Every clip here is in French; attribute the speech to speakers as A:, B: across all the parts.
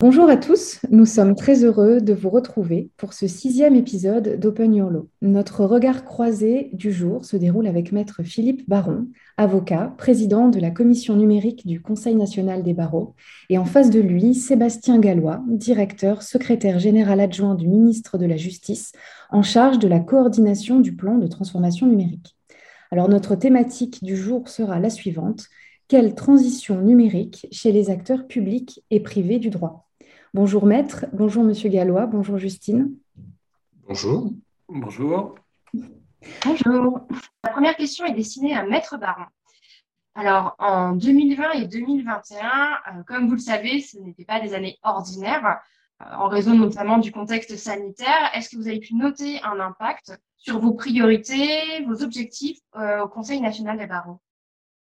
A: Bonjour à tous, nous sommes très heureux de vous retrouver pour ce sixième épisode d'Open Your Law. Notre regard croisé du jour se déroule avec maître Philippe Baron, avocat, président de la commission numérique du Conseil national des barreaux, et en face de lui, Sébastien Gallois, directeur, secrétaire général adjoint du ministre de la Justice, en charge de la coordination du plan de transformation numérique. Alors notre thématique du jour sera la suivante. Quelle transition numérique chez les acteurs publics et privés du droit? Bonjour maître, bonjour monsieur Gallois, bonjour Justine.
B: Bonjour.
C: Bonjour.
D: Bonjour. La première question est destinée à maître Baron. Alors, en 2020 et 2021, euh, comme vous le savez, ce n'étaient pas des années ordinaires, euh, en raison notamment du contexte sanitaire. Est-ce que vous avez pu noter un impact sur vos priorités, vos objectifs euh, au Conseil national des barreaux?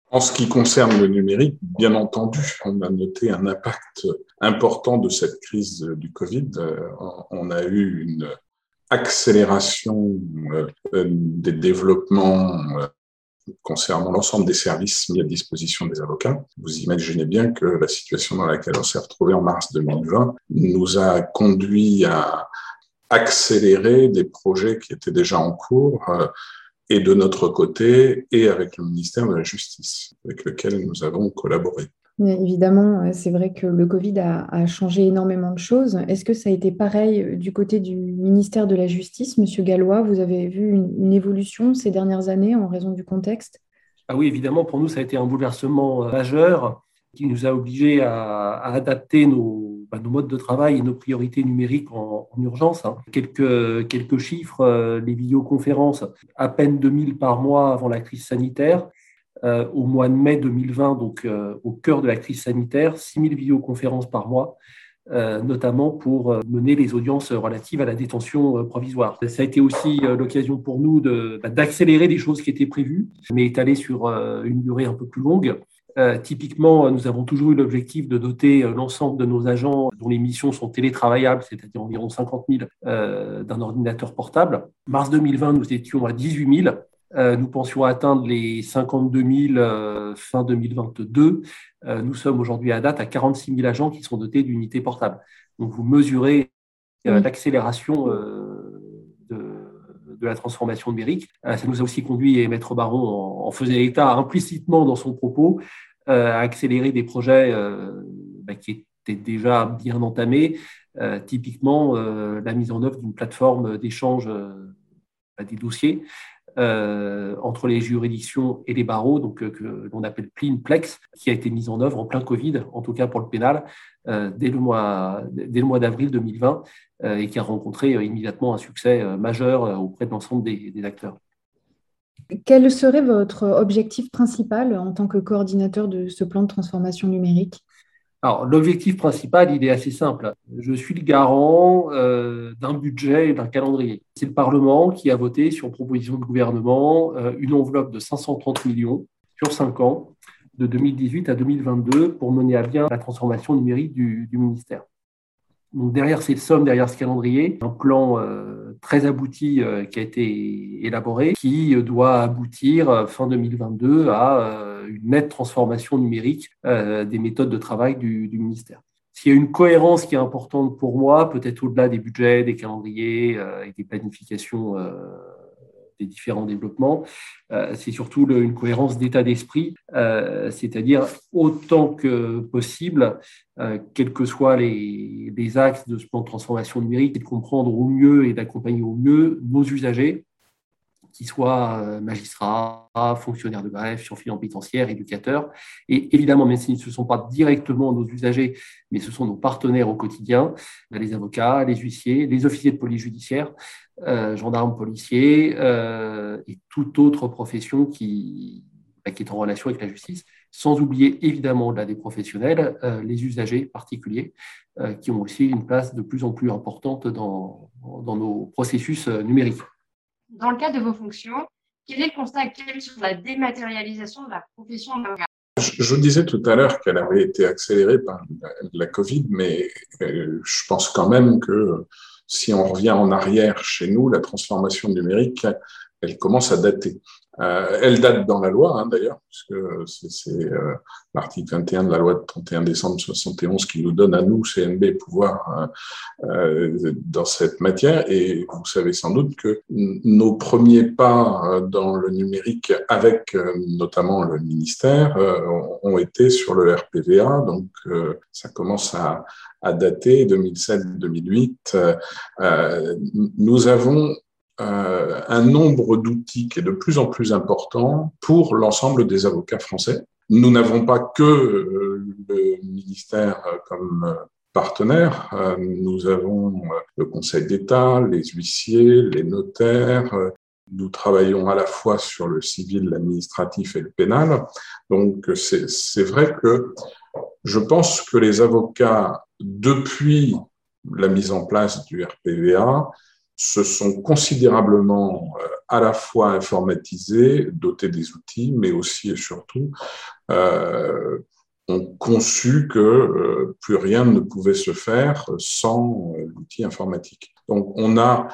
B: En ce qui concerne le numérique, bien entendu, on a noté un impact important de cette crise du Covid. Euh, on a eu une accélération euh, des développements euh, concernant l'ensemble des services mis à disposition des avocats. Vous imaginez bien que la situation dans laquelle on s'est retrouvé en mars 2020 nous a conduit à accélérer des projets qui étaient déjà en cours et de notre côté et avec le ministère de la Justice, avec lequel nous avons collaboré.
A: Évidemment, euh, c'est vrai que le Covid a, changé énormément de choses. Est-ce que ça a été pareil euh, du côté du ministère de la Justice Monsieur Gallois, vous avez vu une, évolution ces dernières années en raison du contexte?
C: Ah oui, évidemment, pour nous, ça a été un bouleversement euh, majeur qui nous a obligés à, adapter bah, nos, modes de travail et nos priorités numériques en, urgence. Hein. Quelques, quelques chiffres, les vidéoconférences, à peine 2000 par mois avant la crise sanitaire. Euh, au mois de mai 2020, donc euh, au cœur de la crise sanitaire, 6000 vidéoconférences par mois, notamment pour mener les audiences relatives à la détention provisoire. Ça a été aussi l'occasion pour nous bah, d'accélérer des choses qui étaient prévues, mais étalées sur une durée un peu plus longue. Euh, typiquement, nous avons toujours eu l'objectif de doter euh, l'ensemble de nos agents dont les missions sont télétravaillables, c'est-à-dire environ 50 000, euh, d'un ordinateur portable. Mars 2020, nous étions à 18 000. Nous pensions atteindre les 52 000 fin 2022. nous sommes aujourd'hui à date à 46 000 agents qui sont dotés d'unités portables. Donc vous mesurez l'accélération de, la transformation numérique. ça nous a aussi conduit, et Maître Baron en faisait état implicitement dans son propos, euh, à accélérer des projets euh, bah, qui étaient déjà bien entamés, euh, typiquement la mise en œuvre d'une plateforme d'échange bah, des dossiers entre les juridictions et les barreaux, donc que l'on appelle Plinplex, qui a été mise en œuvre en plein Covid, en tout cas pour le pénal, dès le mois, dès le mois d'avril 2020, et qui a rencontré immédiatement un succès majeur auprès de l'ensemble des acteurs.
A: Quel serait votre objectif principal en tant que coordinateur de ce plan de transformation numérique?
C: L'objectif principal, il est assez simple. Je suis le garant euh, d'un budget et d'un calendrier. C'est le Parlement qui a voté, sur proposition du gouvernement, euh, une enveloppe de 530 millions sur 5 ans, de 2018 à 2022, pour mener à bien la transformation numérique du ministère. Donc derrière cette somme, derrière ce calendrier, un plan euh, très abouti euh, qui a été élaboré, qui doit aboutir euh, fin 2022 à une nette transformation numérique des méthodes de travail du, du ministère. S'il y a une cohérence qui est importante pour moi, peut-être au-delà des budgets, des calendriers et des planifications des différents développements, euh, c'est surtout une cohérence d'état d'esprit, euh, c'est-à-dire autant que possible, euh, quels que soient les, axes de ce plan de transformation numérique, et de comprendre au mieux et d'accompagner au mieux nos usagers qu'ils soient euh, magistrats, fonctionnaires de greffe, surveillants pénitentiaires, éducateurs. Et évidemment, même si ce ne sont pas directement nos usagers, mais ce sont nos partenaires au quotidien, les avocats, les huissiers, les officiers de police judiciaire, euh, gendarmes, policiers euh, et toute autre profession qui, bah, qui est en relation avec la justice, sans oublier évidemment là des professionnels, les usagers particuliers, qui ont aussi une place de plus en plus importante dans nos processus numériques
D: dans le cadre de vos fonctions, quel est le constat actuel sur la dématérialisation de la profession d'avocat?
B: Je vous disais tout à l'heure qu'elle avait été accélérée par la, Covid, mais euh, je pense quand même que si on revient en arrière chez nous, la transformation numérique elle commence à dater. Euh, elle date dans la loi, hein, d'ailleurs, puisque c'est euh, l'article 21 de la loi de 31 décembre 71 qui nous donne à nous, CNB, pouvoir euh, dans cette matière. Et vous savez sans doute que nos premiers pas dans le numérique, avec notamment le ministère, ont été sur le RPVA. Donc, ça commence à, à dater 2007-2008. nous avons euh, un nombre d'outils qui est de plus en plus important pour l'ensemble des avocats français. Nous n'avons pas que euh, le ministère comme partenaire. Euh, nous avons le Conseil d'État, les huissiers, les notaires. Nous travaillons à la fois sur le civil, l'administratif et le pénal. Donc c'est vrai que je pense que les avocats, depuis la mise en place du RPVA, se sont considérablement euh, à la fois informatisés, dotés des outils, mais aussi et surtout euh, ont conçu que euh, plus rien ne pouvait se faire sans l'outil informatique. Donc on a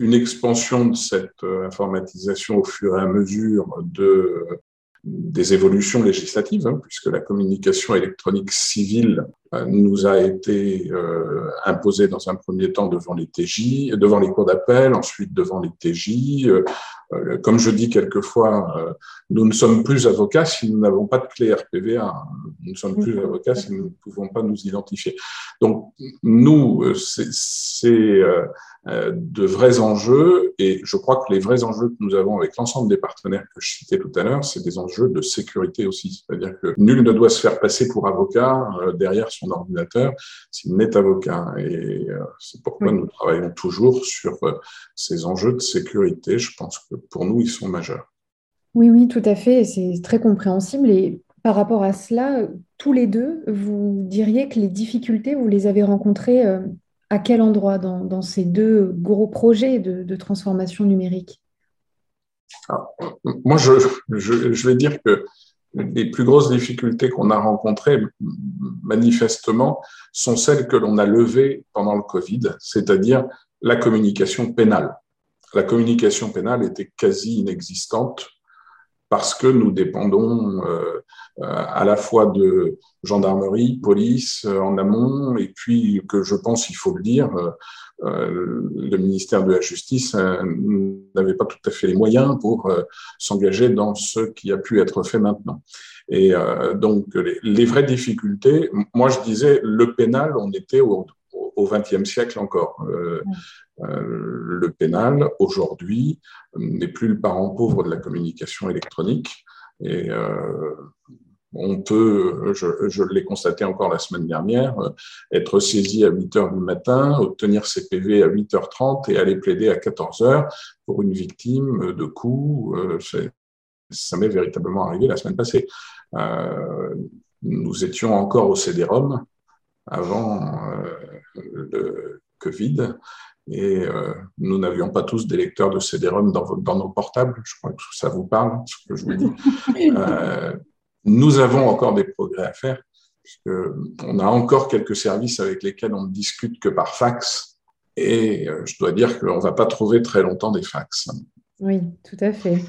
B: une expansion de cette informatisation au fur et à mesure de des évolutions législatives, hein, puisque la communication électronique civile nous a été euh, imposée dans un premier temps devant les TJ, devant les cours d'appel, ensuite devant les TJ. Euh, euh, comme je dis quelquefois, euh, nous ne sommes plus avocats si nous n'avons pas de clé RPVA. Nous ne sommes plus avocats si nous ne pouvons pas nous identifier. Donc, nous, c'est de vrais enjeux et je crois que les vrais enjeux que nous avons avec l'ensemble des partenaires que je citais tout à l'heure, c'est des enjeux de sécurité aussi. C'est-à-dire que nul ne doit se faire passer pour avocat derrière son ordinateur s'il n'est avocat. Et c'est pourquoi nous travaillons toujours sur ces enjeux de sécurité. Je pense que pour nous, ils sont majeurs.
A: Oui, oui, tout à fait. C'est très compréhensible. Et par rapport à cela, tous les deux, vous diriez que les difficultés, vous les avez rencontrées euh, à quel endroit dans, ces deux gros projets de, transformation numérique?
B: Moi, je, je, vais dire que les plus grosses difficultés qu'on a rencontrées, manifestement, sont celles que l'on a levées pendant le Covid, c'est-à-dire la communication pénale la communication pénale était quasi inexistante parce que nous dépendons euh, euh, à la fois de gendarmerie, police euh, en amont, et puis que je pense, il faut le dire, le ministère de la Justice n'avait pas tout à fait les moyens pour s'engager dans ce qui a pu être fait maintenant. Et donc, les, vraies difficultés, moi je disais, le pénal, on était au, au XXe siècle encore. Euh, le pénal, aujourd'hui, n'est plus le parent pauvre de la communication électronique. Et euh, on peut, je, l'ai constaté encore la semaine dernière, être saisi à 8 heures du matin, obtenir ses PV à 8h30 et aller plaider à 14 heures pour une victime de coups. Euh, ça m'est véritablement arrivé la semaine passée. nous étions encore au CD-ROM avant le Covid et euh, nous n'avions pas tous des lecteurs de CD-ROM dans, dans, nos portables. Je crois que ça vous parle, ce que je vous dis. Euh, nous avons encore des progrès à faire, puisqu'on a encore quelques services avec lesquels on ne discute que par fax. Et euh, je dois dire qu'on ne va pas trouver très longtemps des fax.
A: Oui, tout à fait.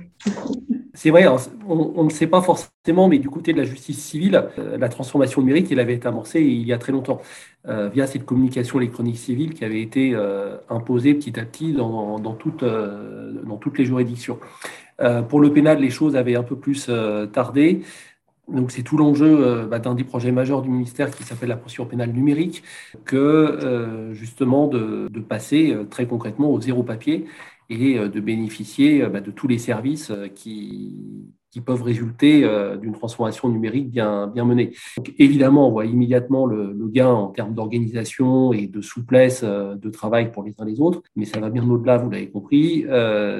C: C'est vrai, on, ne sait pas forcément, mais du côté de la justice civile, euh, la transformation numérique, elle avait été amorcée il y a très longtemps, euh, via cette communication électronique civile qui avait été euh, imposée petit à petit dans, toutes les juridictions. pour le pénal, les choses avaient un peu plus tardé. Donc c'est tout l'enjeu bah, d'un des projets majeurs du ministère qui s'appelle la procédure pénale numérique, que justement de passer très concrètement au zéro papier et euh, de bénéficier euh, bah, de tous les services euh, qui, qui peuvent résulter d'une transformation numérique bien, bien menée. Donc, évidemment, on voit immédiatement le, le gain en termes d'organisation et de souplesse de travail pour les uns les autres, mais ça va bien au-delà, vous l'avez compris.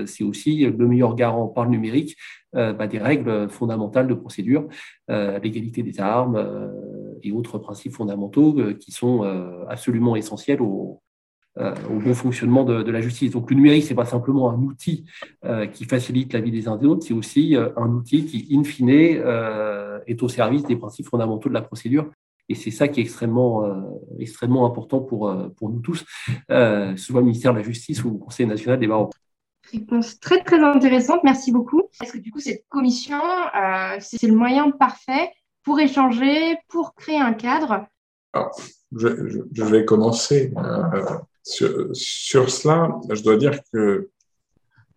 C: C'est aussi le meilleur garant par le numérique bah, des règles fondamentales de procédure, l'égalité des armes et autres principes fondamentaux qui sont absolument essentiels au, au bon fonctionnement de, la justice. Donc le numérique, c'est pas simplement un outil euh, qui facilite la vie des uns et des autres, c'est aussi euh, un outil qui, in fine, est au service des principes fondamentaux de la procédure. Et c'est ça qui est extrêmement, extrêmement important pour, pour nous tous, soit le ministère de la Justice ou le Conseil national des barreaux.
D: Réponse très très intéressante, merci beaucoup. Est-ce que du coup cette commission, euh, c'est le moyen parfait pour échanger, pour créer un cadre?
B: Je, vais commencer euh, sur, cela. Je dois dire que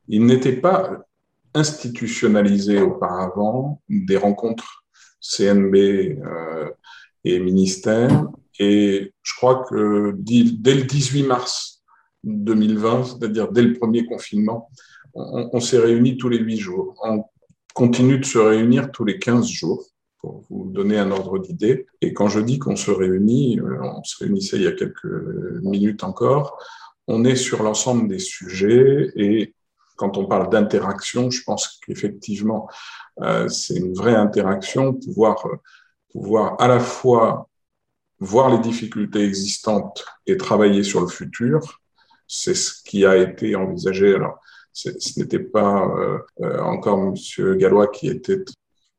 B: il n'était pas institutionnalisé auparavant des rencontres CNB euh, et ministère. Et je crois que dès le 18 mars 2020, c'est-à-dire dès le premier confinement, on, on s'est réunis tous les huit jours. On continue de se réunir tous les 15 jours pour vous donner un ordre d'idée. Et quand je dis qu'on se réunit, euh, on se réunissait il y a quelques minutes encore, on est sur l'ensemble des sujets et quand on parle d'interaction, je pense qu'effectivement, euh, c'est une vraie interaction, pouvoir, pouvoir à la fois voir les difficultés existantes et travailler sur le futur. C'est ce qui a été envisagé. Alors, ce n'était pas euh, encore Monsieur Gallois qui était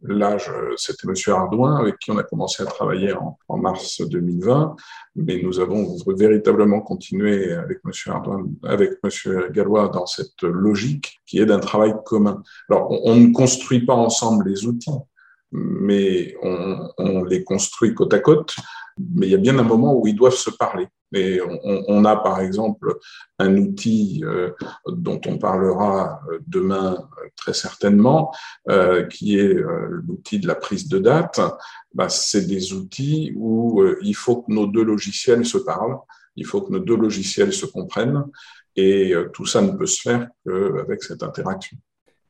B: Là, c'était Monsieur Ardouin avec qui on a commencé à travailler en, mars 2020, mais nous avons véritablement continué avec Monsieur Ardouin, avec Monsieur Gallois dans cette logique qui est d'un travail commun. Alors, on, ne construit pas ensemble les outils, mais on, les construit côte à côte. Mais il y a bien un moment où ils doivent se parler. Et on, a par exemple un outil euh, dont on parlera euh, demain euh, très certainement, qui est l'outil de la prise de date. Bah, c'est des outils où il faut que nos deux logiciels se parlent, il faut que nos deux logiciels se comprennent, et tout ça ne peut se faire qu'avec cette interaction.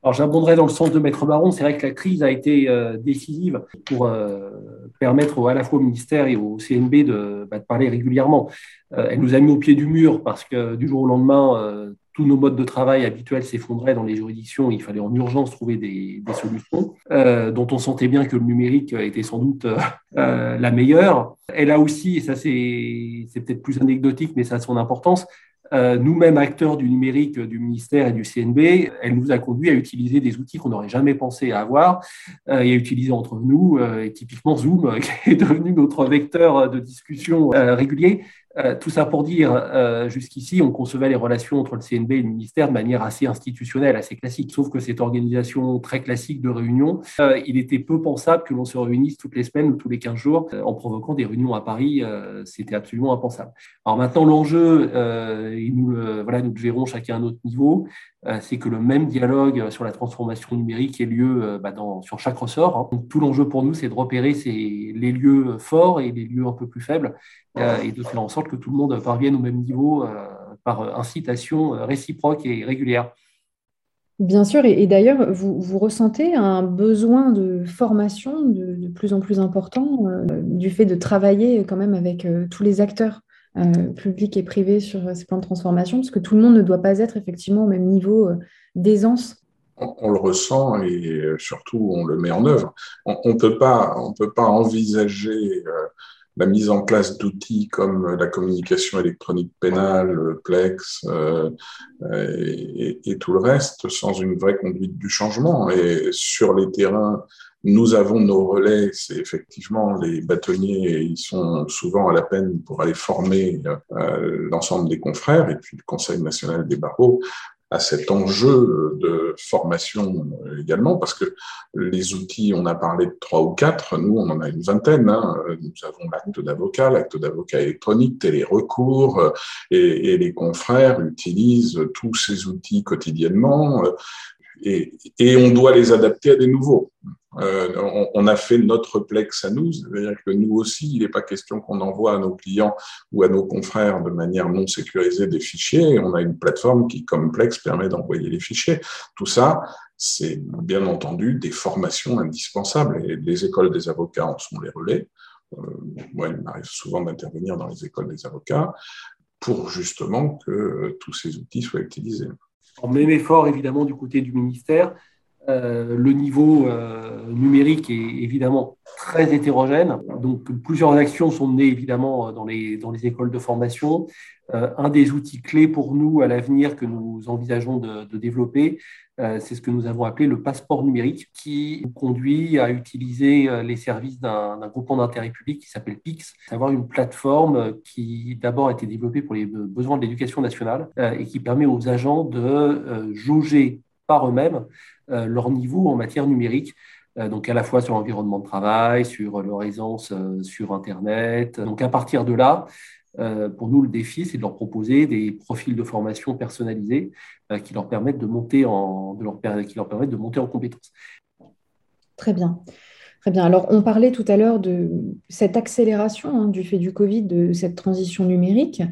C: Alors j'abonderai dans le sens de Maître Baron, c'est vrai que la crise a été euh, décisive pour euh, permettre à la fois au ministère et au CNB de, bah, de parler régulièrement. Euh, elle nous a mis au pied du mur parce que du jour au lendemain, tous nos modes de travail habituels s'effondraient dans les juridictions. Il fallait en urgence trouver des, des solutions dont on sentait bien que le numérique était sans doute la meilleure. Elle a aussi, et ça c'est peut-être plus anecdotique, mais ça a son importance, euh, nous-mêmes acteurs du numérique du ministère et du CNB, elle nous a conduit à utiliser des outils qu'on n'aurait jamais pensé avoir euh, et à utiliser entre nous, euh, et typiquement Zoom, qui est devenu notre vecteur de discussion régulier. Euh, tout ça pour dire, euh, jusqu'ici, on concevait les relations entre le CNB et le ministère de manière assez institutionnelle, assez classique. Sauf que cette organisation très classique de réunion, euh, il était peu pensable que l'on se réunisse toutes les semaines ou tous les 15 jours en provoquant des réunions à Paris. C'était absolument impensable. Alors maintenant, l'enjeu, nous, voilà, nous le verrons chacun à notre niveau, c'est que le même dialogue sur la transformation numérique ait lieu bah, dans, sur chaque ressort. Hein. tout l'enjeu pour nous, c'est de repérer les lieux forts et les lieux un peu plus faibles et de faire en sorte que tout le monde parvienne au même niveau euh, par incitation réciproque et régulière.
A: Bien sûr, et, d'ailleurs, vous, vous, ressentez un besoin de formation de, plus en plus important euh, du fait de travailler quand même avec euh, tous les acteurs? Publics et privés sur ces plans de transformation, parce que tout le monde ne doit pas être effectivement au même niveau d'aisance.
B: On, le ressent et surtout on le met en œuvre. On ne peut, pas, peut pas envisager la mise en place d'outils comme la communication électronique pénale, Plex euh, et, et, tout le reste sans une vraie conduite du changement. Et sur les terrains, nous avons nos relais, c'est effectivement les bâtonniers, ils sont souvent à la peine pour aller former euh, l'ensemble des confrères, et puis le Conseil national des barreaux à cet enjeu de formation également, parce que les outils, on a parlé de trois ou quatre, nous on en a une vingtaine. Hein. Nous avons l'acte d'avocat, l'acte d'avocat électronique, télérecours, et, et les confrères utilisent tous ces outils quotidiennement. Et, et, on doit les adapter à des nouveaux. Euh, on, a fait notre Plex à nous, c'est-à-dire que nous aussi, il n'est pas question qu'on envoie à nos clients ou à nos confrères de manière non sécurisée des fichiers. On a une plateforme qui, comme Plex, permet d'envoyer les fichiers. Tout ça, c'est bien entendu des formations indispensables et les écoles des avocats en sont les relais. Euh, moi, il m'arrive souvent d'intervenir dans les écoles des avocats pour justement que tous ces outils soient utilisés.
C: En même effort, évidemment, du côté du ministère, le niveau numérique est évidemment très hétérogène. Donc, plusieurs actions sont menées évidemment dans les, dans les écoles de formation. un des outils clés pour nous à l'avenir que nous envisageons de, développer, euh, c'est ce que nous avons appelé le passeport numérique, qui conduit à utiliser euh, les services d'un groupement d'intérêt public qui s'appelle PIX, savoir une plateforme qui d'abord a été développée pour les besoins de l'éducation nationale euh, et qui permet aux agents de jauger par eux-mêmes leur niveau en matière numérique donc à la fois sur l'environnement de travail, sur leur aisance sur Internet. Donc à partir de là, euh, pour nous, le défi, c'est de leur proposer des profils de formation personnalisés euh, qui leur permettent de monter en, de leur, qui leur permettent de monter en compétences.
A: Très bien. Très bien. Alors, on parlait tout à l'heure de cette accélération hein, du fait du Covid, de cette transition numérique.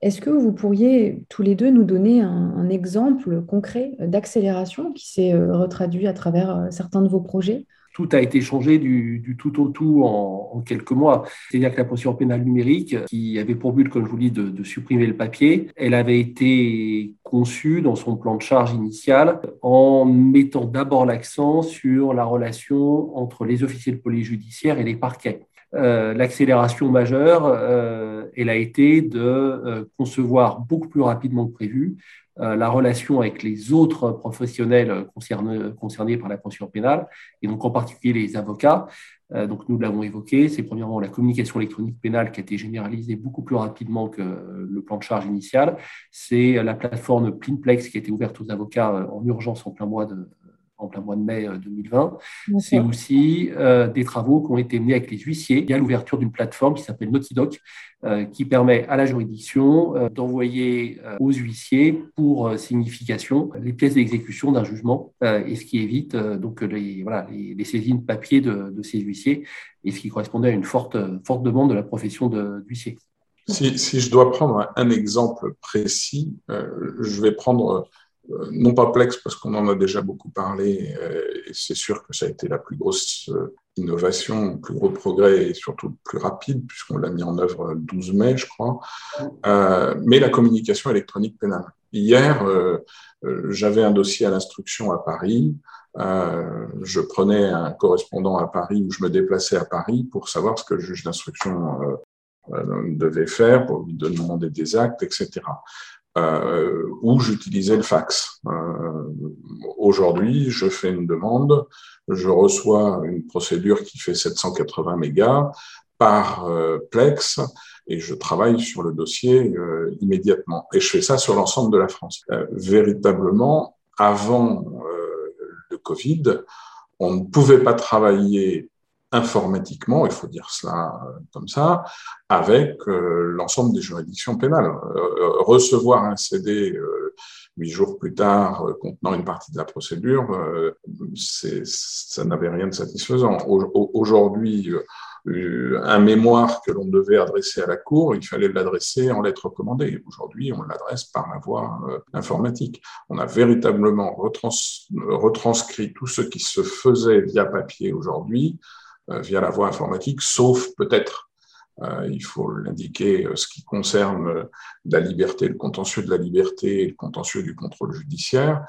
A: Est-ce que vous pourriez tous les deux nous donner un exemple concret d'accélération qui s'est euh, retraduit à travers certains de vos projets?
C: Tout a été changé du, tout au tout en, quelques mois. C'est-à-dire que la procédure pénale numérique, qui avait pour but, comme je vous dis, de, supprimer le papier, elle avait été conçue dans son plan de charge initial en mettant d'abord l'accent sur la relation entre les officiers de police judiciaire et les parquets. Euh, l'accélération majeure, euh, elle a été de euh, concevoir beaucoup plus rapidement que prévu la relation avec les autres professionnels concernés, par la procédure pénale, et donc en particulier les avocats. Donc nous l'avons évoqué, c'est premièrement la communication électronique pénale qui a été généralisée beaucoup plus rapidement que le plan de charge initial. C'est la plateforme Plinplex qui a été ouverte aux avocats en urgence en plein mois de, en plein mois de mai 2020. Euh, C'est aussi euh, des travaux qui ont été menés avec les huissiers. Il y a l'ouverture d'une plateforme qui s'appelle Notidoc, euh, qui permet à la juridiction d'envoyer aux huissiers pour signification les pièces d'exécution d'un jugement, et ce qui évite donc les, voilà, les, saisines papier de, de, ces huissiers, et ce qui correspondait à une forte, forte demande de la profession d'huissier.
B: Si, si, je dois prendre un exemple précis, je vais prendre euh, non pas Plex parce qu'on en a déjà beaucoup parlé, euh, et c'est sûr que ça a été la plus grosse euh, innovation, le plus gros progrès et surtout le plus rapide, puisqu'on l'a mis en œuvre le 12 mai, je crois, mais la communication électronique pénale. Hier, j'avais un dossier à l'instruction à Paris, je prenais un correspondant à Paris ou je me déplaçais à Paris pour savoir ce que le juge d'instruction devait faire, pour lui demander des actes, etc euh, où j'utilisais le fax. Euh, Aujourd'hui, je fais une demande, je reçois une procédure qui fait 780 mégas par euh, Plex et je travaille sur le dossier euh, immédiatement. Et je fais ça sur l'ensemble de la France. Euh, véritablement, avant le Covid, on ne pouvait pas travailler informatiquement, il faut dire cela euh, comme ça, avec euh, l'ensemble des juridictions pénales. Euh, recevoir un CD huit jours plus tard contenant une partie de la procédure, ça n'avait rien de satisfaisant. Aujourd'hui, un mémoire que l'on devait adresser à la Cour, il fallait l'adresser en lettres recommandées. Aujourd'hui, on l'adresse par la voie informatique. On a véritablement retranscrit tout ce qui se faisait via papier aujourd'hui via la voie informatique, sauf peut-être, euh, il faut l'indiquer, euh, ce qui concerne la liberté, le contentieux de la liberté et le contentieux du contrôle judiciaire,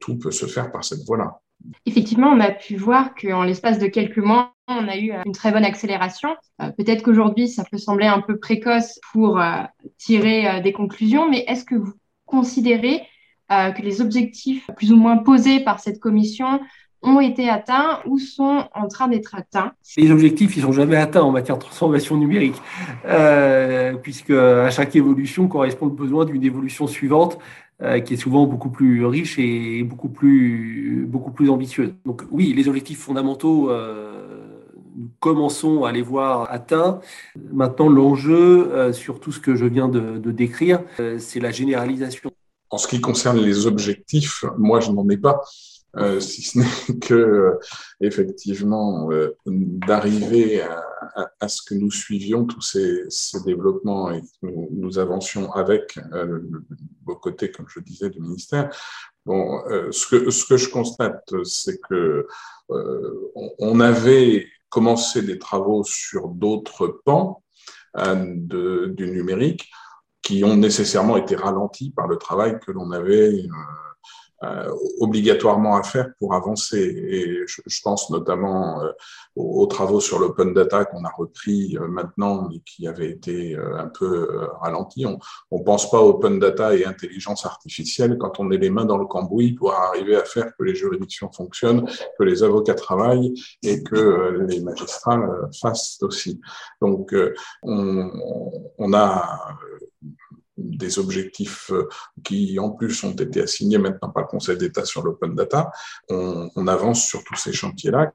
B: tout peut se faire par cette voie-là.
D: Effectivement, on a pu voir qu'en l'espace de quelques mois, on a eu une très bonne accélération. Peut-être qu'aujourd'hui, ça peut sembler un peu précoce pour tirer des conclusions, mais est-ce que vous considérez que les objectifs plus ou moins posés par cette commission ont été atteints ou sont en train d'être atteints.
C: Les objectifs, ils sont jamais atteints en matière de transformation numérique, euh, puisque à chaque évolution correspond le besoin d'une évolution suivante euh, qui est souvent beaucoup plus riche et beaucoup plus, beaucoup plus ambitieuse. Donc oui, les objectifs fondamentaux, euh, nous commençons à les voir atteints. Maintenant, l'enjeu euh, sur tout ce que je viens de, de décrire, euh, c'est la généralisation.
B: En ce qui concerne les objectifs, moi, je n'en ai pas. Euh, si ce n'est que euh, effectivement euh, d'arriver à, ce que nous suivions tous ces, développements et que nous, avancions avec euh, vos côtés, comme je disais, du ministère. Bon, ce que je constate, c'est que on, avait commencé des travaux sur d'autres pans du numérique qui ont nécessairement été ralentis par le travail que l'on avait euh, obligatoirement à faire pour avancer. Et je, je pense notamment euh, aux, travaux sur l'open data qu'on a repris euh, maintenant, mais qui avaient été un peu ralentis. On ne pense pas open data et intelligence artificielle quand on est les mains dans le cambouis pour arriver à faire que les juridictions fonctionnent, que les avocats travaillent et que les magistrats fassent aussi. Donc, on, on a des objectifs euh, qui, en plus, ont été assignés maintenant par le Conseil d'État sur l'open data, on, avance sur tous ces chantiers-là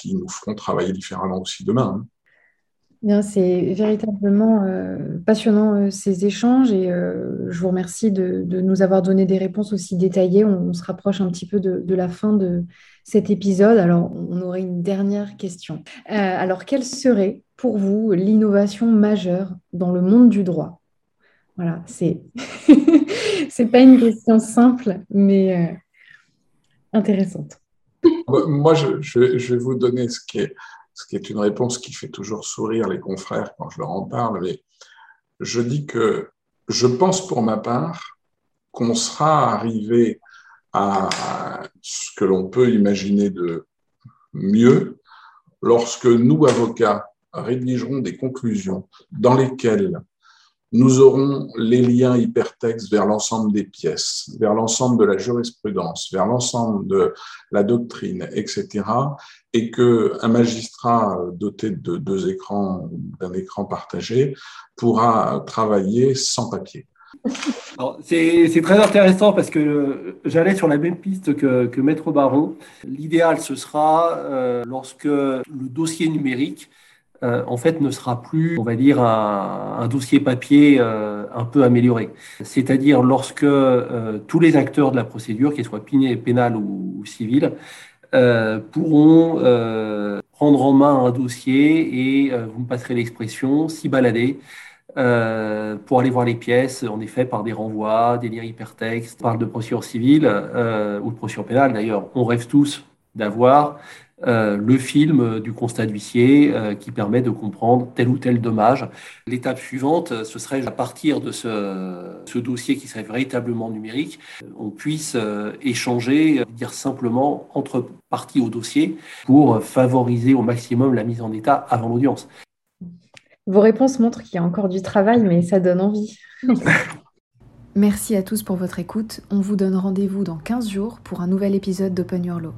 B: qui nous feront travailler différemment aussi demain. Hein.
A: C'est véritablement euh, passionnant euh, ces échanges et je vous remercie de, nous avoir donné des réponses aussi détaillées. On, se rapproche un petit peu de, la fin de cet épisode. Alors, on aurait une dernière question. alors, quelle serait pour vous l'innovation majeure dans le monde du droit? Voilà, c'est c'est pas une question simple, mais euh, intéressante.
B: Moi, je, vais vous donner ce qui, est, ce qui est une réponse qui fait toujours sourire les confrères quand je leur en parle, mais je dis que je pense pour ma part qu'on sera arrivé à ce que l'on peut imaginer de mieux lorsque nous, avocats, rédigerons des conclusions dans lesquelles nous aurons les liens hypertextes vers l'ensemble des pièces, vers l'ensemble de la jurisprudence, vers l'ensemble de la doctrine, etc. Et que un magistrat doté de deux écrans, d'un écran partagé, pourra travailler sans papier.
C: C'est très intéressant parce que j'allais sur la même piste que, Maître Baron. L'idéal, ce sera euh, lorsque le dossier numérique euh, en fait, ne sera plus, on va dire, un, dossier papier euh, un peu amélioré. C'est-à-dire lorsque euh, tous les acteurs de la procédure, qu'ils soient pénal ou, ou civil, pourront prendre en main un dossier et, vous me passerez l'expression, s'y balader. pour aller voir les pièces, en effet, par des renvois, des liens hypertextes, par de procédure civile ou de procédure pénale. D'ailleurs, on rêve tous d'avoir euh, le film du constat d'huissier euh, qui permet de comprendre tel ou tel dommage. L'étape suivante, ce serait à partir de ce, dossier qui serait véritablement numérique, on puisse euh, échanger, dire simplement entre parties au dossier pour favoriser au maximum la mise en état avant l'audience.
A: Vos réponses montrent qu'il y a encore du travail, mais ça donne envie. Merci à tous pour votre écoute. On vous donne rendez-vous dans 15 jours pour un nouvel épisode d'Open Your Law.